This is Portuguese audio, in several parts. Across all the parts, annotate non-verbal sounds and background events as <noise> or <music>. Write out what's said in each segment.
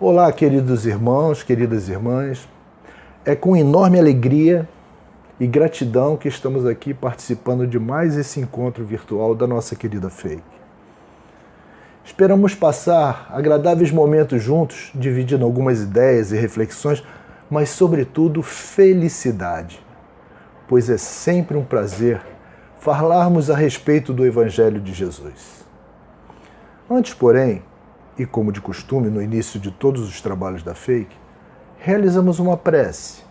Olá, queridos irmãos, queridas irmãs. É com enorme alegria e gratidão que estamos aqui participando de mais esse encontro virtual da nossa querida Fake. Esperamos passar agradáveis momentos juntos, dividindo algumas ideias e reflexões, mas, sobretudo, felicidade, pois é sempre um prazer falarmos a respeito do Evangelho de Jesus. Antes, porém, e como de costume no início de todos os trabalhos da Fake, realizamos uma prece,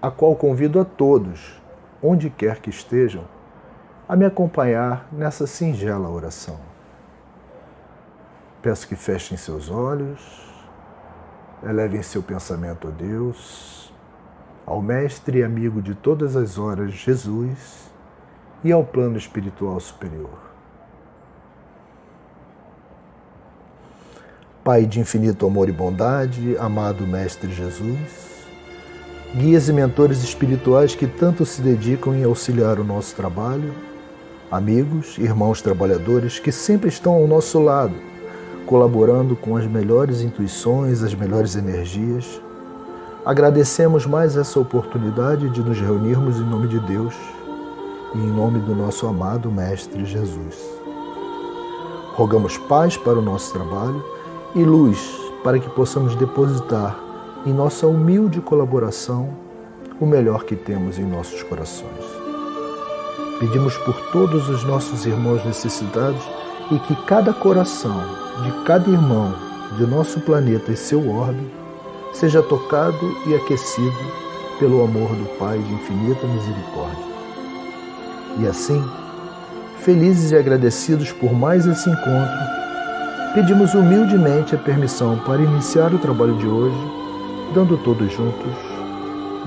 a qual convido a todos, onde quer que estejam, a me acompanhar nessa singela oração. Peço que fechem seus olhos, elevem seu pensamento a Deus, ao Mestre e amigo de todas as horas, Jesus, e ao plano espiritual superior. Pai de infinito amor e bondade, amado Mestre Jesus, guias e mentores espirituais que tanto se dedicam em auxiliar o nosso trabalho, amigos, irmãos trabalhadores que sempre estão ao nosso lado, colaborando com as melhores intuições, as melhores energias. Agradecemos mais essa oportunidade de nos reunirmos em nome de Deus e em nome do nosso amado Mestre Jesus. Rogamos paz para o nosso trabalho e luz para que possamos depositar em nossa humilde colaboração o melhor que temos em nossos corações. Pedimos por todos os nossos irmãos necessitados e que cada coração de cada irmão de nosso planeta e seu orbe seja tocado e aquecido pelo amor do Pai de infinita misericórdia. E assim, felizes e agradecidos por mais esse encontro, pedimos humildemente a permissão para iniciar o trabalho de hoje, dando todos juntos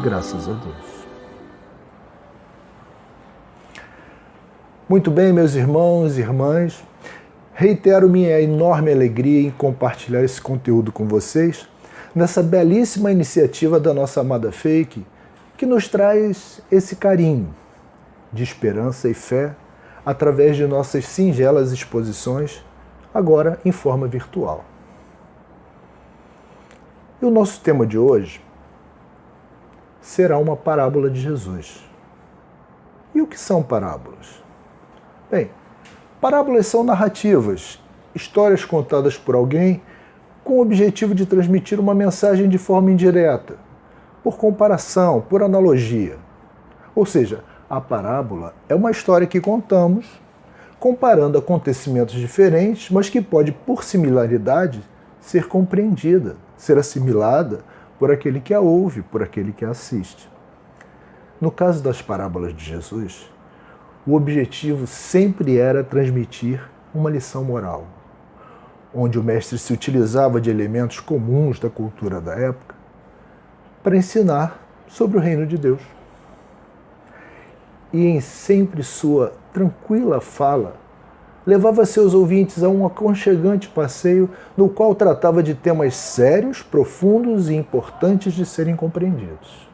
graças a Deus. Muito bem, meus irmãos e irmãs, reitero minha enorme alegria em compartilhar esse conteúdo com vocês nessa belíssima iniciativa da nossa amada Fake, que nos traz esse carinho de esperança e fé através de nossas singelas exposições agora em forma virtual. E o nosso tema de hoje será uma parábola de Jesus. E o que são parábolas? Bem, parábolas são narrativas, histórias contadas por alguém com o objetivo de transmitir uma mensagem de forma indireta, por comparação, por analogia. Ou seja, a parábola é uma história que contamos comparando acontecimentos diferentes, mas que pode, por similaridade, ser compreendida, ser assimilada por aquele que a ouve, por aquele que a assiste. No caso das parábolas de Jesus, o objetivo sempre era transmitir uma lição moral, onde o mestre se utilizava de elementos comuns da cultura da época para ensinar sobre o reino de Deus. E em sempre sua tranquila fala, levava seus ouvintes a um aconchegante passeio no qual tratava de temas sérios, profundos e importantes de serem compreendidos.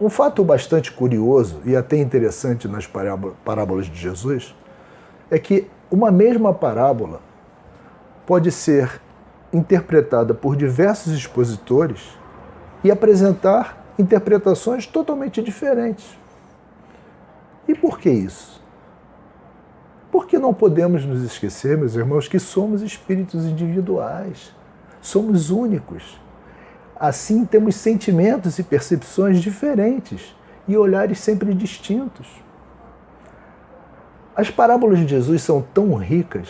Um fato bastante curioso e até interessante nas parábolas de Jesus é que uma mesma parábola pode ser interpretada por diversos expositores e apresentar interpretações totalmente diferentes. E por que isso? Porque não podemos nos esquecer, meus irmãos, que somos espíritos individuais, somos únicos. Assim, temos sentimentos e percepções diferentes e olhares sempre distintos. As parábolas de Jesus são tão ricas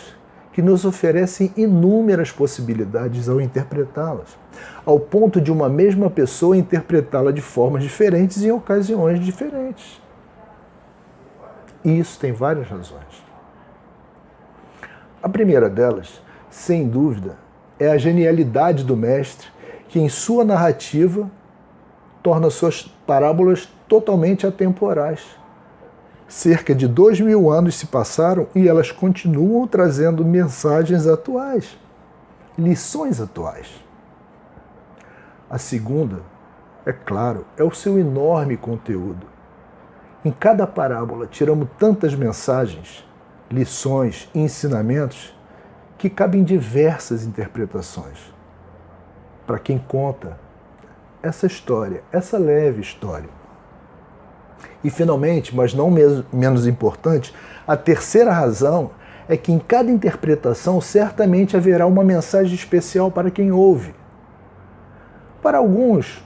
que nos oferecem inúmeras possibilidades ao interpretá-las, ao ponto de uma mesma pessoa interpretá-la de formas diferentes em ocasiões diferentes. E isso tem várias razões. A primeira delas, sem dúvida, é a genialidade do mestre, que em sua narrativa torna suas parábolas totalmente atemporais. Cerca de dois mil anos se passaram e elas continuam trazendo mensagens atuais, lições atuais. A segunda, é claro, é o seu enorme conteúdo em cada parábola tiramos tantas mensagens, lições e ensinamentos que cabem diversas interpretações. para quem conta essa história, essa leve história. E finalmente, mas não menos importante, a terceira razão é que em cada interpretação certamente haverá uma mensagem especial para quem ouve. Para alguns,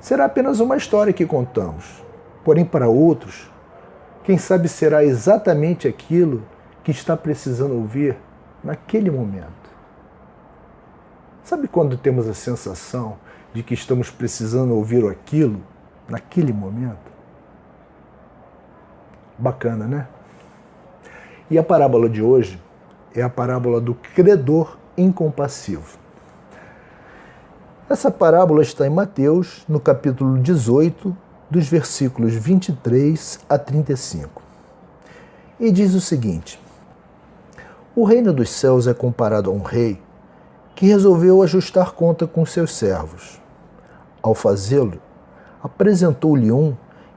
será apenas uma história que contamos, porém para outros, quem sabe será exatamente aquilo que está precisando ouvir naquele momento. Sabe quando temos a sensação de que estamos precisando ouvir aquilo naquele momento? Bacana, né? E a parábola de hoje é a parábola do credor incompassivo. Essa parábola está em Mateus, no capítulo 18, dos versículos 23 a 35. E diz o seguinte: O reino dos céus é comparado a um rei que resolveu ajustar conta com seus servos. Ao fazê-lo, apresentou-lhe um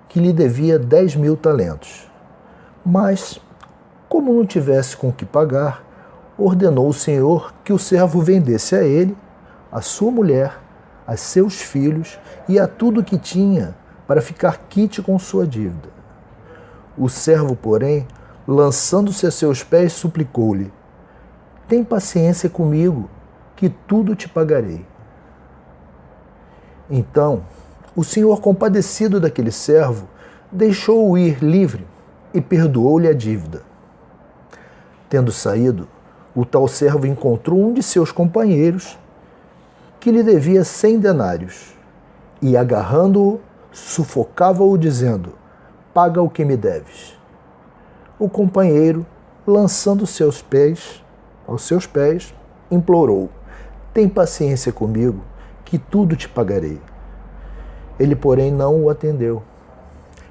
que lhe devia dez mil talentos. Mas, como não tivesse com que pagar, ordenou o Senhor que o servo vendesse a ele, a sua mulher, a seus filhos e a tudo que tinha, para ficar quite com sua dívida. O servo, porém, lançando-se a seus pés, suplicou-lhe: Tem paciência comigo, que tudo te pagarei. Então, o Senhor, compadecido daquele servo, deixou-o ir livre e perdoou-lhe a dívida. Tendo saído, o tal servo encontrou um de seus companheiros que lhe devia cem denários e, agarrando-o, sufocava-o, dizendo: Paga o que me deves. O companheiro, lançando seus pés aos seus pés, implorou: Tem paciência comigo, que tudo te pagarei. Ele, porém, não o atendeu.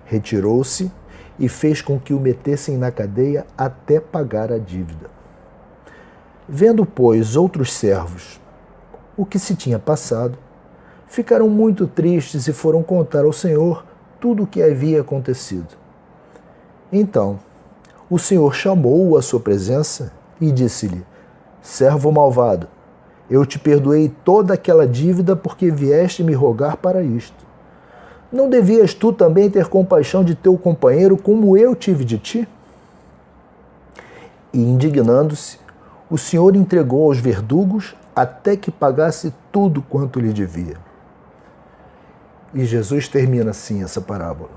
Retirou-se e fez com que o metessem na cadeia até pagar a dívida. Vendo, pois, outros servos o que se tinha passado, ficaram muito tristes e foram contar ao Senhor tudo o que havia acontecido. Então, o Senhor chamou-o à sua presença e disse-lhe: Servo malvado, eu te perdoei toda aquela dívida porque vieste me rogar para isto. Não devias tu também ter compaixão de teu companheiro como eu tive de ti? E indignando-se, o Senhor entregou aos verdugos até que pagasse tudo quanto lhe devia. E Jesus termina assim essa parábola.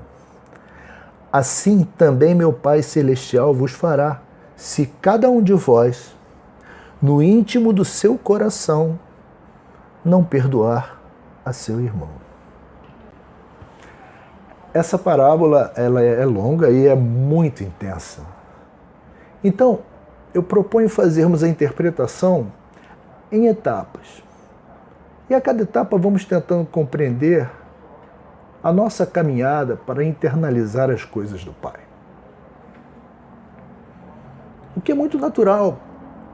Assim também meu Pai Celestial vos fará, se cada um de vós, no íntimo do seu coração, não perdoar a seu irmão. Essa parábola ela é longa e é muito intensa. Então, eu proponho fazermos a interpretação em etapas. E a cada etapa vamos tentando compreender a nossa caminhada para internalizar as coisas do Pai. O que é muito natural,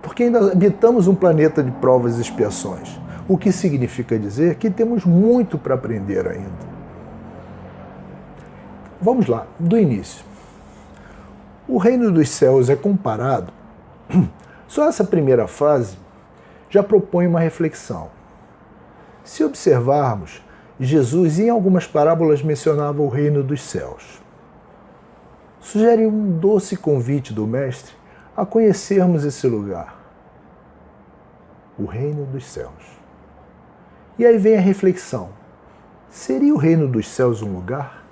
porque ainda habitamos um planeta de provas e expiações. O que significa dizer que temos muito para aprender ainda. Vamos lá, do início. O reino dos céus é comparado. <clears throat> Só essa primeira fase já propõe uma reflexão. Se observarmos, Jesus em algumas parábolas mencionava o reino dos céus. Sugere um doce convite do Mestre a conhecermos esse lugar, o reino dos céus. E aí vem a reflexão: seria o reino dos céus um lugar?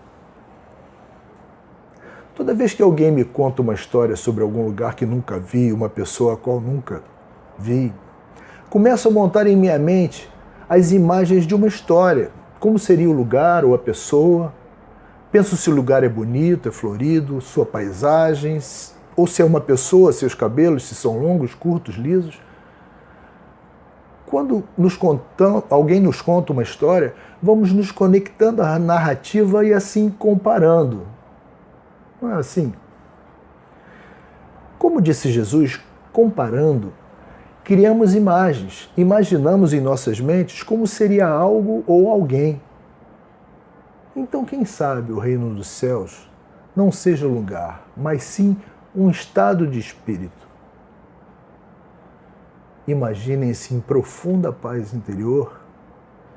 Toda vez que alguém me conta uma história sobre algum lugar que nunca vi, uma pessoa a qual nunca vi, começo a montar em minha mente as imagens de uma história, como seria o lugar ou a pessoa. Penso se o lugar é bonito, é florido, sua paisagem, ou se é uma pessoa, seus cabelos, se são longos, curtos, lisos. Quando nos contam, alguém nos conta uma história, vamos nos conectando à narrativa e assim comparando. Não é assim? Como disse Jesus, comparando criamos imagens, imaginamos em nossas mentes como seria algo ou alguém. Então, quem sabe o reino dos céus não seja lugar, mas sim um estado de espírito. Imaginem-se em profunda paz interior,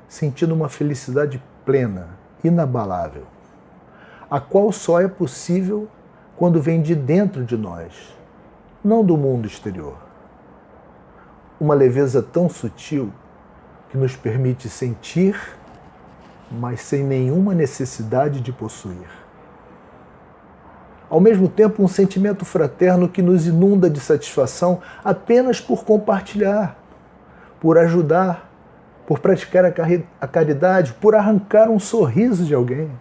sentindo uma felicidade plena, inabalável, a qual só é possível quando vem de dentro de nós, não do mundo exterior. Uma leveza tão sutil que nos permite sentir, mas sem nenhuma necessidade de possuir. Ao mesmo tempo, um sentimento fraterno que nos inunda de satisfação apenas por compartilhar, por ajudar, por praticar a caridade, por arrancar um sorriso de alguém.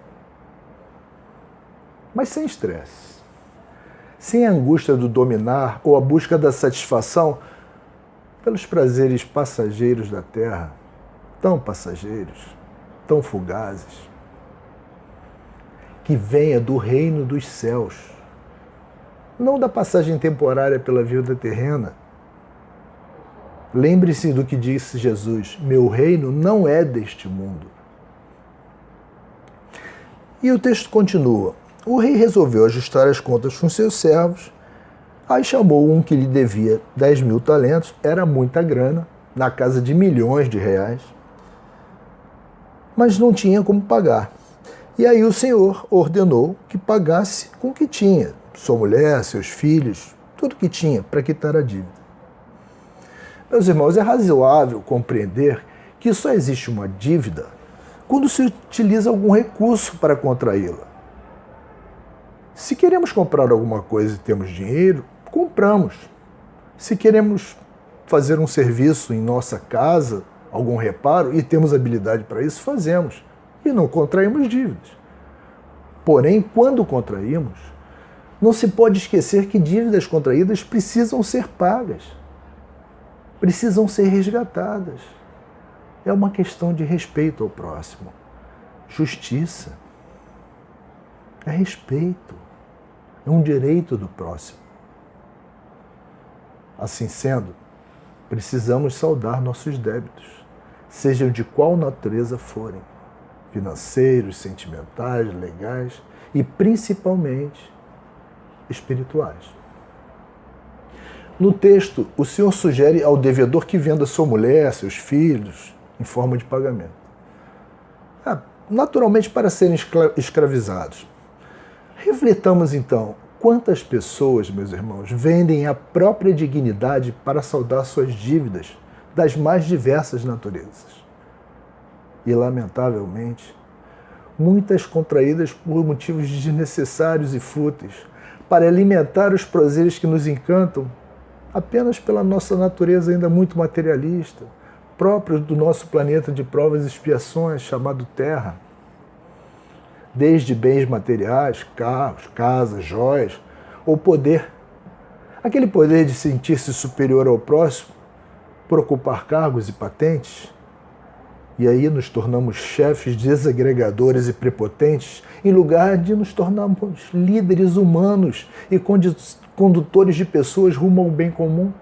Mas sem estresse, sem a angústia do dominar ou a busca da satisfação pelos prazeres passageiros da terra, tão passageiros, tão fugazes. Que venha do reino dos céus, não da passagem temporária pela vida terrena. Lembre-se do que disse Jesus: Meu reino não é deste mundo. E o texto continua. O rei resolveu ajustar as contas com seus servos Aí chamou um que lhe devia 10 mil talentos, era muita grana, na casa de milhões de reais, mas não tinha como pagar. E aí o senhor ordenou que pagasse com o que tinha, sua mulher, seus filhos, tudo que tinha para quitar a dívida. Meus irmãos, é razoável compreender que só existe uma dívida quando se utiliza algum recurso para contraí-la. Se queremos comprar alguma coisa e temos dinheiro, compramos. Se queremos fazer um serviço em nossa casa, algum reparo, e temos habilidade para isso, fazemos. E não contraímos dívidas. Porém, quando contraímos, não se pode esquecer que dívidas contraídas precisam ser pagas, precisam ser resgatadas. É uma questão de respeito ao próximo, justiça, é respeito, é um direito do próximo. Assim sendo, precisamos saldar nossos débitos, sejam de qual natureza forem financeiros, sentimentais, legais e principalmente espirituais. No texto, o Senhor sugere ao devedor que venda sua mulher, seus filhos, em forma de pagamento. Ah, naturalmente para serem escravizados. Refletamos então Quantas pessoas, meus irmãos, vendem a própria dignidade para saldar suas dívidas das mais diversas naturezas? E, lamentavelmente, muitas contraídas por motivos desnecessários e fúteis, para alimentar os prazeres que nos encantam apenas pela nossa natureza ainda muito materialista, próprios do nosso planeta de provas e expiações chamado Terra desde bens materiais, carros, casas, joias, ou poder. Aquele poder de sentir-se superior ao próximo por ocupar cargos e patentes. E aí nos tornamos chefes desagregadores e prepotentes, em lugar de nos tornarmos líderes humanos e condutores de pessoas rumo ao bem comum.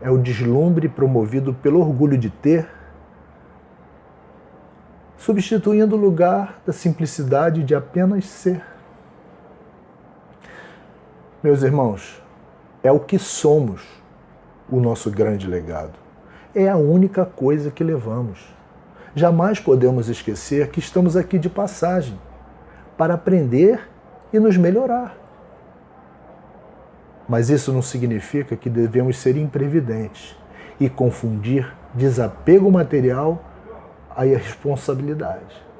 É o deslumbre promovido pelo orgulho de ter substituindo o lugar da simplicidade de apenas ser. Meus irmãos, é o que somos o nosso grande legado. É a única coisa que levamos. Jamais podemos esquecer que estamos aqui de passagem para aprender e nos melhorar. Mas isso não significa que devemos ser imprevidentes e confundir desapego material a responsabilidade.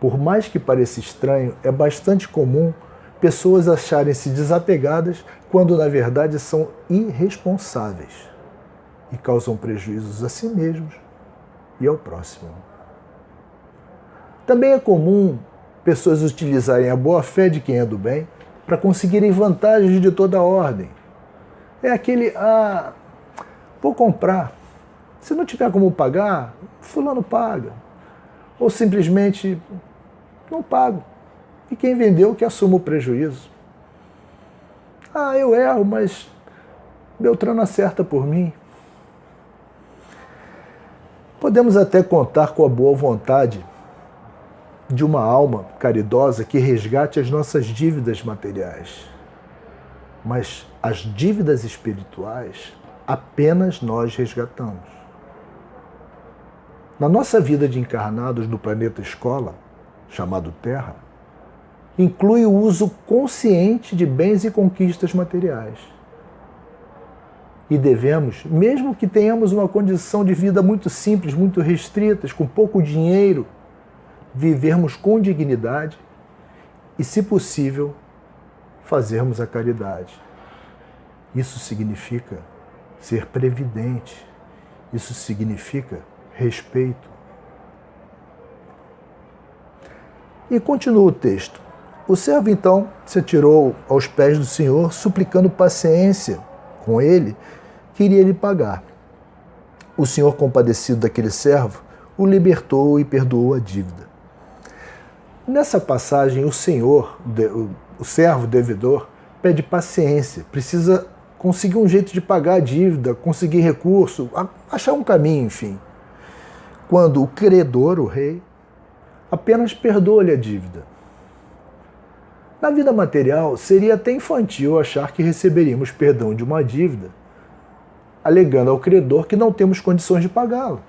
Por mais que pareça estranho, é bastante comum pessoas acharem-se desapegadas quando na verdade são irresponsáveis e causam prejuízos a si mesmos e ao próximo. Também é comum pessoas utilizarem a boa fé de quem é do bem para conseguirem vantagens de toda ordem. É aquele, ah, vou comprar, se não tiver como pagar, fulano paga. Ou simplesmente não pago. E quem vendeu que assuma o prejuízo. Ah, eu erro, mas Beltrano acerta por mim. Podemos até contar com a boa vontade de uma alma caridosa que resgate as nossas dívidas materiais. Mas as dívidas espirituais apenas nós resgatamos. Na nossa vida de encarnados no planeta escola, chamado Terra, inclui o uso consciente de bens e conquistas materiais. E devemos, mesmo que tenhamos uma condição de vida muito simples, muito restrita, com pouco dinheiro, vivermos com dignidade e, se possível, fazermos a caridade. Isso significa ser previdente, isso significa respeito. E continua o texto. O servo então se atirou aos pés do Senhor, suplicando paciência com ele, que iria lhe pagar. O Senhor, compadecido daquele servo, o libertou e perdoou a dívida. Nessa passagem, o Senhor, o servo devedor, pede paciência, precisa conseguir um jeito de pagar a dívida, conseguir recurso, achar um caminho, enfim. Quando o credor, o rei, apenas perdoa-lhe a dívida. Na vida material, seria até infantil achar que receberíamos perdão de uma dívida, alegando ao credor que não temos condições de pagá-lo.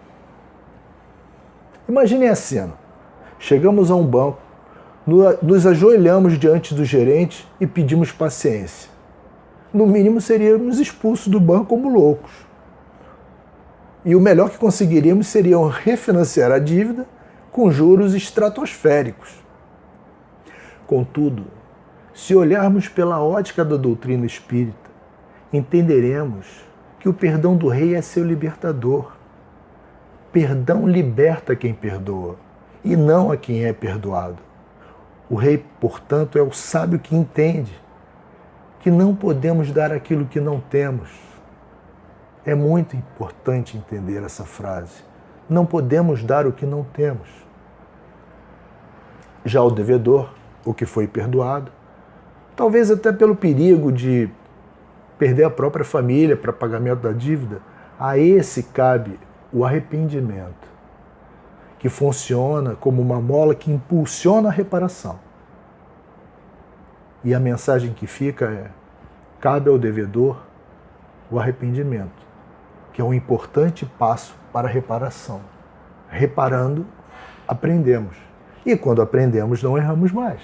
Imaginem a cena. Chegamos a um banco, nos ajoelhamos diante do gerente e pedimos paciência. No mínimo, seríamos expulsos do banco como loucos. E o melhor que conseguiríamos seria refinanciar a dívida com juros estratosféricos. Contudo, se olharmos pela ótica da doutrina espírita, entenderemos que o perdão do rei é seu libertador. Perdão liberta quem perdoa e não a quem é perdoado. O rei, portanto, é o sábio que entende que não podemos dar aquilo que não temos. É muito importante entender essa frase. Não podemos dar o que não temos. Já o devedor, o que foi perdoado, talvez até pelo perigo de perder a própria família para pagamento da dívida, a esse cabe o arrependimento que funciona como uma mola que impulsiona a reparação. E a mensagem que fica é: cabe ao devedor o arrependimento, que é um importante passo para a reparação. Reparando, aprendemos. E quando aprendemos, não erramos mais.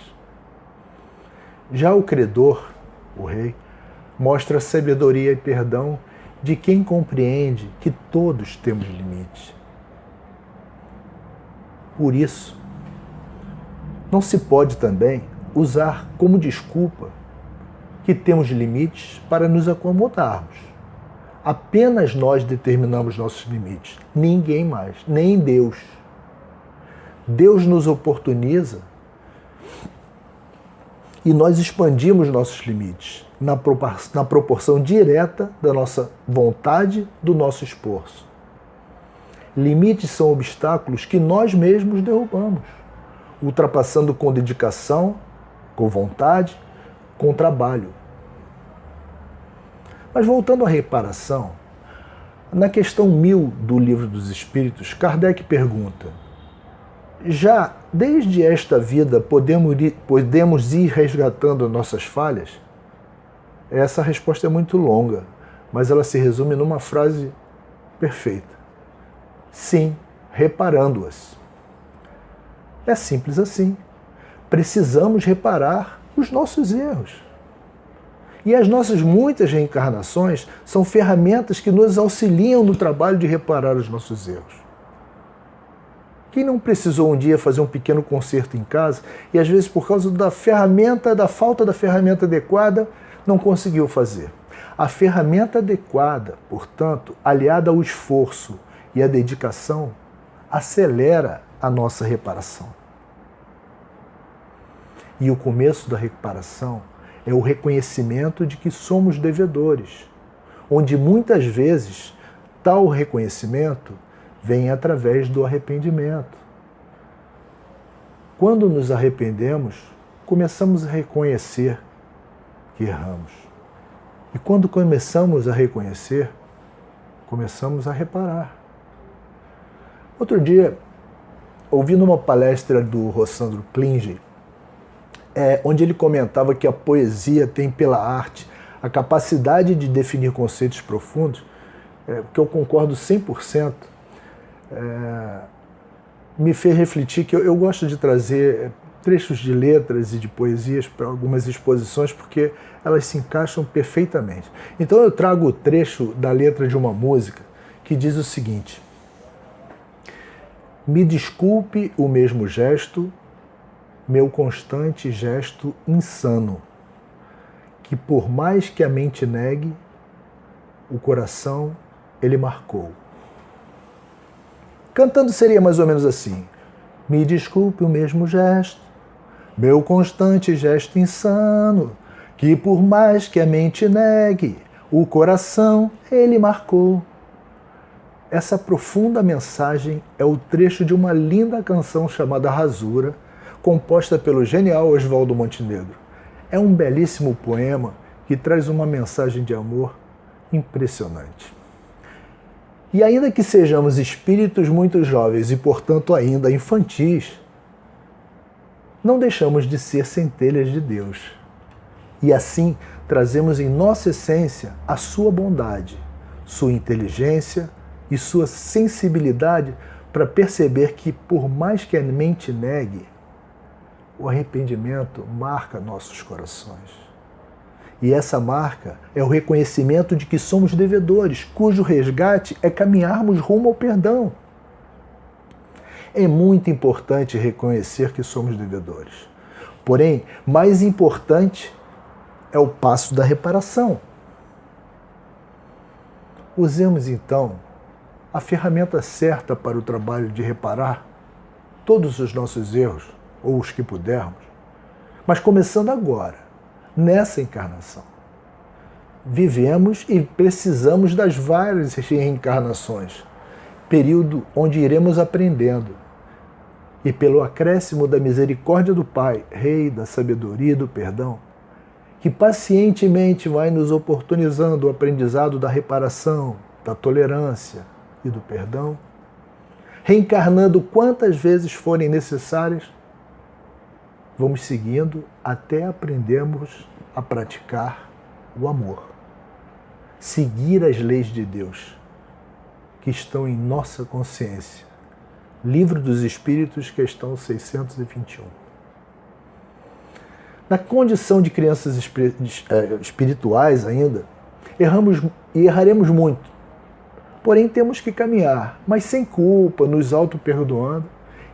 Já o credor, o rei, mostra sabedoria e perdão de quem compreende que todos temos limites por isso, não se pode também usar como desculpa que temos limites para nos acomodarmos. Apenas nós determinamos nossos limites, ninguém mais, nem Deus. Deus nos oportuniza e nós expandimos nossos limites na proporção direta da nossa vontade, do nosso esforço. Limites são obstáculos que nós mesmos derrubamos, ultrapassando com dedicação, com vontade, com trabalho. Mas voltando à reparação, na questão mil do Livro dos Espíritos, Kardec pergunta: já desde esta vida podemos ir, podemos ir resgatando nossas falhas? Essa resposta é muito longa, mas ela se resume numa frase perfeita. Sim, reparando-as. É simples assim. Precisamos reparar os nossos erros. E as nossas muitas reencarnações são ferramentas que nos auxiliam no trabalho de reparar os nossos erros. Quem não precisou um dia fazer um pequeno conserto em casa e às vezes por causa da ferramenta, da falta da ferramenta adequada, não conseguiu fazer? A ferramenta adequada, portanto, aliada ao esforço, e a dedicação acelera a nossa reparação. E o começo da reparação é o reconhecimento de que somos devedores, onde muitas vezes tal reconhecimento vem através do arrependimento. Quando nos arrependemos, começamos a reconhecer que erramos. E quando começamos a reconhecer, começamos a reparar. Outro dia, ouvindo uma palestra do Rossandro Klinge, é, onde ele comentava que a poesia tem pela arte a capacidade de definir conceitos profundos, é, que eu concordo 100%, é, me fez refletir que eu, eu gosto de trazer trechos de letras e de poesias para algumas exposições porque elas se encaixam perfeitamente. Então eu trago o trecho da letra de uma música que diz o seguinte: Me desculpe o mesmo gesto, meu constante gesto insano, que por mais que a mente negue, o coração ele marcou. Cantando seria mais ou menos assim: Me desculpe o mesmo gesto, meu constante gesto insano, que por mais que a mente negue, o coração ele marcou. Essa profunda mensagem é o trecho de uma linda canção chamada Rasura, composta pelo genial Oswaldo Montenegro. É um belíssimo poema que traz uma mensagem de amor impressionante. E ainda que sejamos espíritos muito jovens e, portanto, ainda infantis, não deixamos de ser centelhas de Deus. E assim trazemos em nossa essência a sua bondade, sua inteligência e sua sensibilidade para perceber que, por mais que a mente negue, o arrependimento marca nossos corações. E essa marca é o reconhecimento de que somos devedores, cujo resgate é caminharmos rumo ao perdão. É muito importante reconhecer que somos devedores. Porém, mais importante é o passo da reparação. Usemos então a ferramenta certa para o trabalho de reparar todos os nossos erros, ou os que pudermos, mas começando agora, nessa encarnação. Vivemos e precisamos das várias reencarnações, período onde iremos aprendendo, e pelo acréscimo da misericórdia do Pai, Rei da sabedoria e do perdão, que pacientemente vai nos oportunizando o aprendizado da reparação, da tolerância e do perdão, reencarnando quantas vezes forem necessárias, vamos seguindo até aprendermos a praticar o amor. Seguir as leis de Deus que estão em nossa consciência Livro dos Espíritos, questão 621. Na condição de crianças é, espirituais ainda, erramos e erraremos muito. Porém, temos que caminhar, mas sem culpa, nos auto-perdoando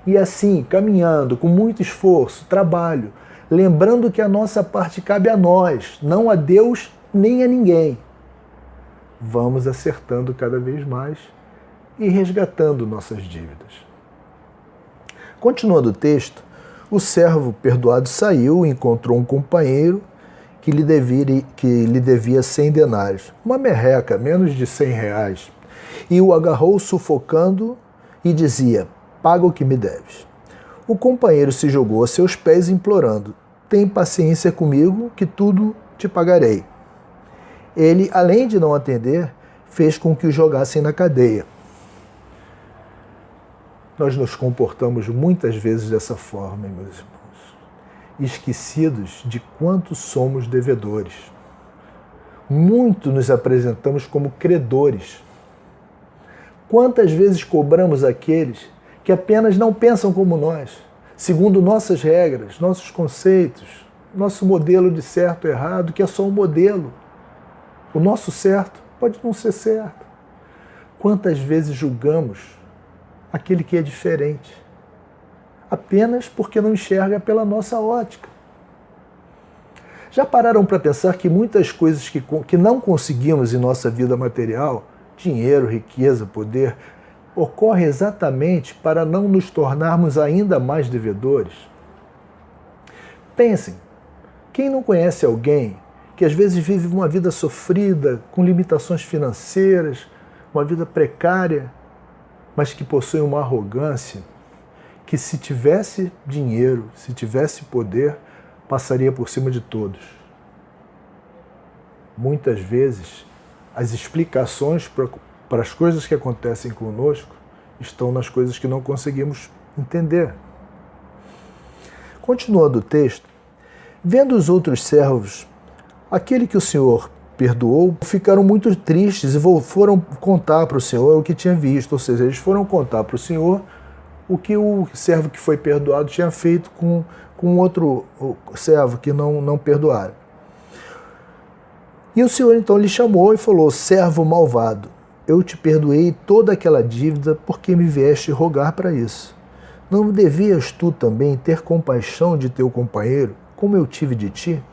e assim, caminhando com muito esforço, trabalho, lembrando que a nossa parte cabe a nós, não a Deus nem a ninguém. Vamos acertando cada vez mais e resgatando nossas dívidas. Continuando o texto, o servo perdoado saiu e encontrou um companheiro que lhe devia, que lhe devia 100 denários, uma merreca, menos de 100 reais, e o agarrou sufocando e dizia: Paga o que me deves. O companheiro se jogou a seus pés, implorando: Tem paciência comigo, que tudo te pagarei. Ele, além de não atender, fez com que o jogassem na cadeia nós nos comportamos muitas vezes dessa forma, meus irmãos, esquecidos de quanto somos devedores. Muito nos apresentamos como credores. Quantas vezes cobramos aqueles que apenas não pensam como nós, segundo nossas regras, nossos conceitos, nosso modelo de certo e errado, que é só um modelo. O nosso certo pode não ser certo. Quantas vezes julgamos aquele que é diferente, apenas porque não enxerga pela nossa ótica. Já pararam para pensar que muitas coisas que, que não conseguimos em nossa vida material, dinheiro, riqueza, poder, ocorre exatamente para não nos tornarmos ainda mais devedores? Pensem, quem não conhece alguém que às vezes vive uma vida sofrida, com limitações financeiras, uma vida precária, mas que possui uma arrogância que, se tivesse dinheiro, se tivesse poder, passaria por cima de todos. Muitas vezes, as explicações para as coisas que acontecem conosco estão nas coisas que não conseguimos entender. Continuando o texto, vendo os outros servos, aquele que o Senhor perdoou, ficaram muito tristes e foram contar para o Senhor o que tinha visto. Ou seja, eles foram contar para o Senhor o que o servo que foi perdoado tinha feito com, com outro servo que não, não perdoara. E o Senhor então lhe chamou e falou: Servo malvado, eu te perdoei toda aquela dívida porque me vieste rogar para isso. Não devias tu também ter compaixão de teu companheiro, como eu tive de ti?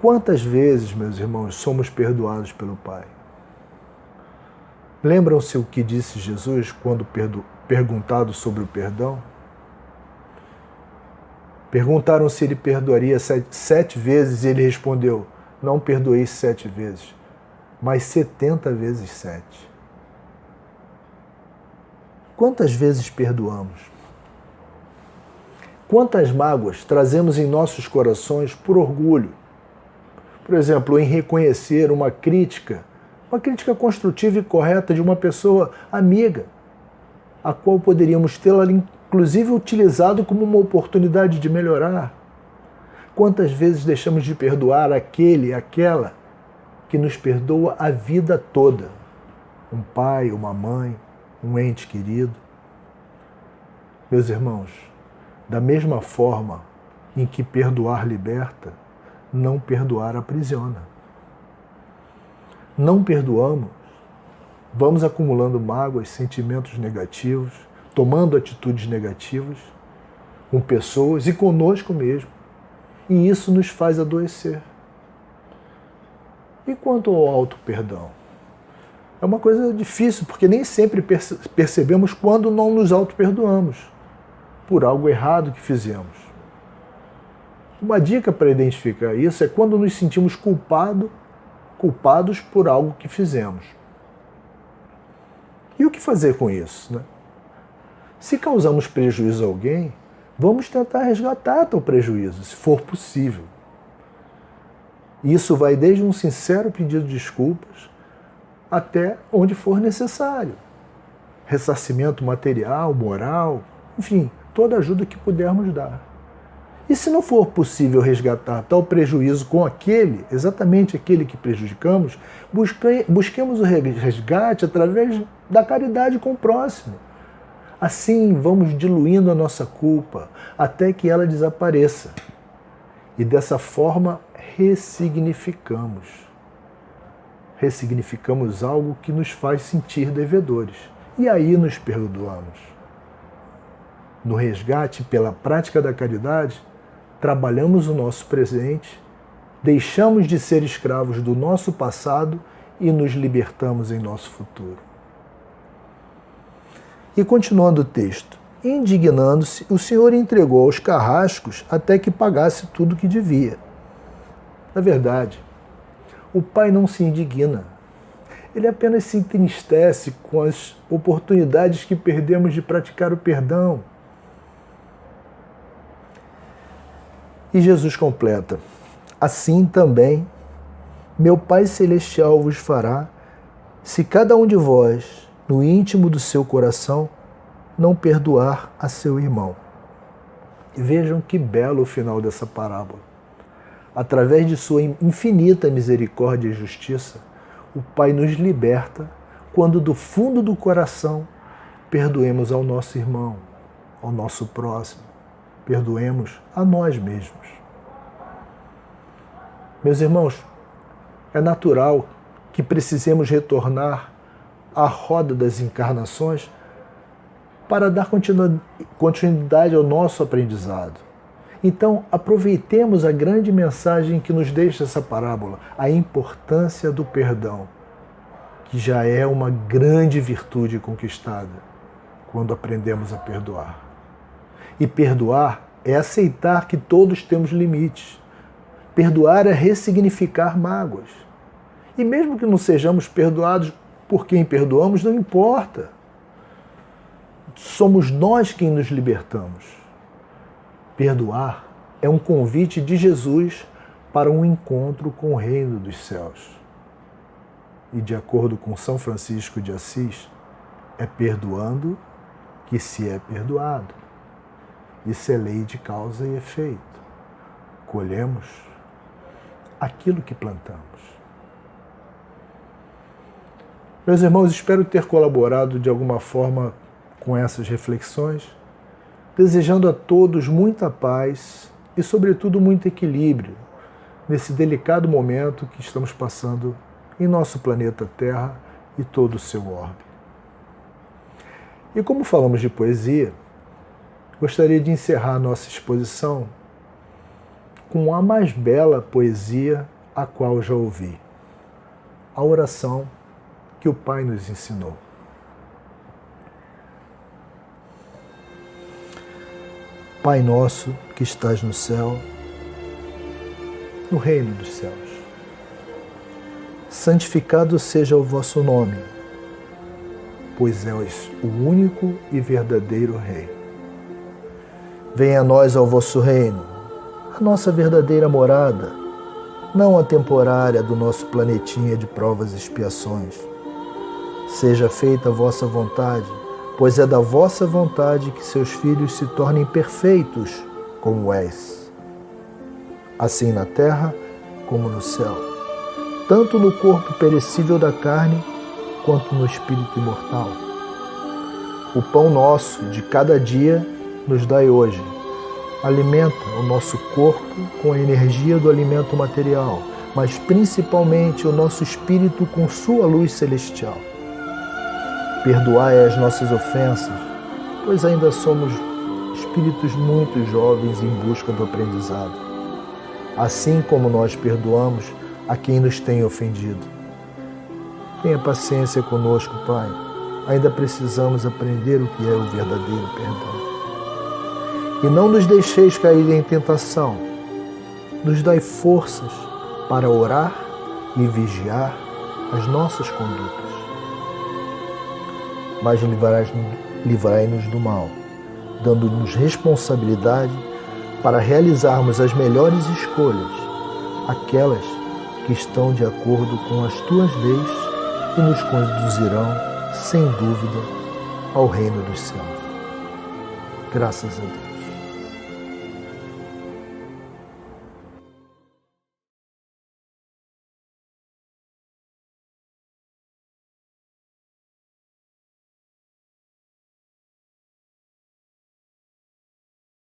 Quantas vezes, meus irmãos, somos perdoados pelo Pai? Lembram-se o que disse Jesus quando perguntado sobre o perdão? Perguntaram se ele perdoaria sete, sete vezes e ele respondeu: Não perdoei sete vezes, mas setenta vezes sete. Quantas vezes perdoamos? Quantas mágoas trazemos em nossos corações por orgulho? Por exemplo, em reconhecer uma crítica, uma crítica construtiva e correta de uma pessoa amiga, a qual poderíamos tê-la inclusive utilizado como uma oportunidade de melhorar. Quantas vezes deixamos de perdoar aquele, aquela que nos perdoa a vida toda? Um pai, uma mãe, um ente querido. Meus irmãos, da mesma forma em que perdoar liberta, não perdoar aprisiona. Não perdoamos, vamos acumulando mágoas, sentimentos negativos, tomando atitudes negativas com pessoas e conosco mesmo. E isso nos faz adoecer. E quanto ao auto-perdão? É uma coisa difícil, porque nem sempre percebemos quando não nos auto-perdoamos por algo errado que fizemos. Uma dica para identificar isso é quando nos sentimos culpado, culpados por algo que fizemos. E o que fazer com isso? Né? Se causamos prejuízo a alguém, vamos tentar resgatar tal prejuízo, se for possível. Isso vai desde um sincero pedido de desculpas até onde for necessário. Ressarcimento material, moral, enfim, toda ajuda que pudermos dar. E se não for possível resgatar tal prejuízo com aquele, exatamente aquele que prejudicamos, busquemos o resgate através da caridade com o próximo Assim vamos diluindo a nossa culpa até que ela desapareça. E dessa forma ressignificamos. Ressignificamos algo que nos faz sentir devedores. E aí nos perdoamos. No resgate pela prática da caridade, trabalhamos o nosso presente, deixamos de ser escravos do nosso passado e nos libertamos em nosso futuro. E continuando o texto: Indignando-se, o Senhor entregou aos carrascos até que pagasse tudo o que devia. Na verdade, o pai não se indigna. Ele apenas se entristece com as oportunidades que perdemos de praticar o perdão. E Jesus completa: Assim também meu Pai Celestial vos fará, se cada um de vós no íntimo do seu coração, não perdoar a seu irmão. E vejam que belo o final dessa parábola. Através de sua infinita misericórdia e justiça, o Pai nos liberta quando do fundo do coração perdoemos ao nosso irmão, ao nosso próximo, perdoemos a nós mesmos. Meus irmãos, é natural que precisemos retornar a roda das encarnações para dar continuidade ao nosso aprendizado. Então, aproveitemos a grande mensagem que nos deixa essa parábola, a importância do perdão, que já é uma grande virtude conquistada quando aprendemos a perdoar. E perdoar é aceitar que todos temos limites. Perdoar é ressignificar mágoas. E mesmo que não sejamos perdoados por quem perdoamos não importa. Somos nós quem nos libertamos. Perdoar é um convite de Jesus para um encontro com o reino dos céus. E de acordo com São Francisco de Assis, é perdoando que se é perdoado. Isso é lei de causa e efeito. Colhemos aquilo que plantamos. Meus irmãos, espero ter colaborado de alguma forma com essas reflexões, desejando a todos muita paz e, sobretudo, muito equilíbrio nesse delicado momento que estamos passando em nosso planeta Terra e todo o seu orbe. E como falamos de poesia, gostaria de encerrar nossa exposição com a mais bela poesia a qual já ouvi, a oração que o Pai nos ensinou. Pai nosso que estás no céu, no reino dos céus, santificado seja o vosso nome, pois és o único e verdadeiro Rei. Venha a nós ao vosso reino, a nossa verdadeira morada, não a temporária do nosso planetinha de provas e expiações. Seja feita a vossa vontade, pois é da vossa vontade que seus filhos se tornem perfeitos como és. Assim na terra como no céu, tanto no corpo perecível da carne quanto no espírito imortal. O pão nosso de cada dia nos dai hoje. Alimenta o nosso corpo com a energia do alimento material, mas principalmente o nosso espírito com sua luz celestial. Perdoai as nossas ofensas, pois ainda somos espíritos muito jovens em busca do aprendizado. Assim como nós perdoamos a quem nos tem ofendido. Tenha paciência conosco, Pai. Ainda precisamos aprender o que é o verdadeiro perdão. E não nos deixeis cair em tentação. Nos dai forças para orar e vigiar as nossas condutas mas livrai-nos do mal, dando-nos responsabilidade para realizarmos as melhores escolhas, aquelas que estão de acordo com as tuas leis e nos conduzirão, sem dúvida, ao reino dos céus. Graças a Deus.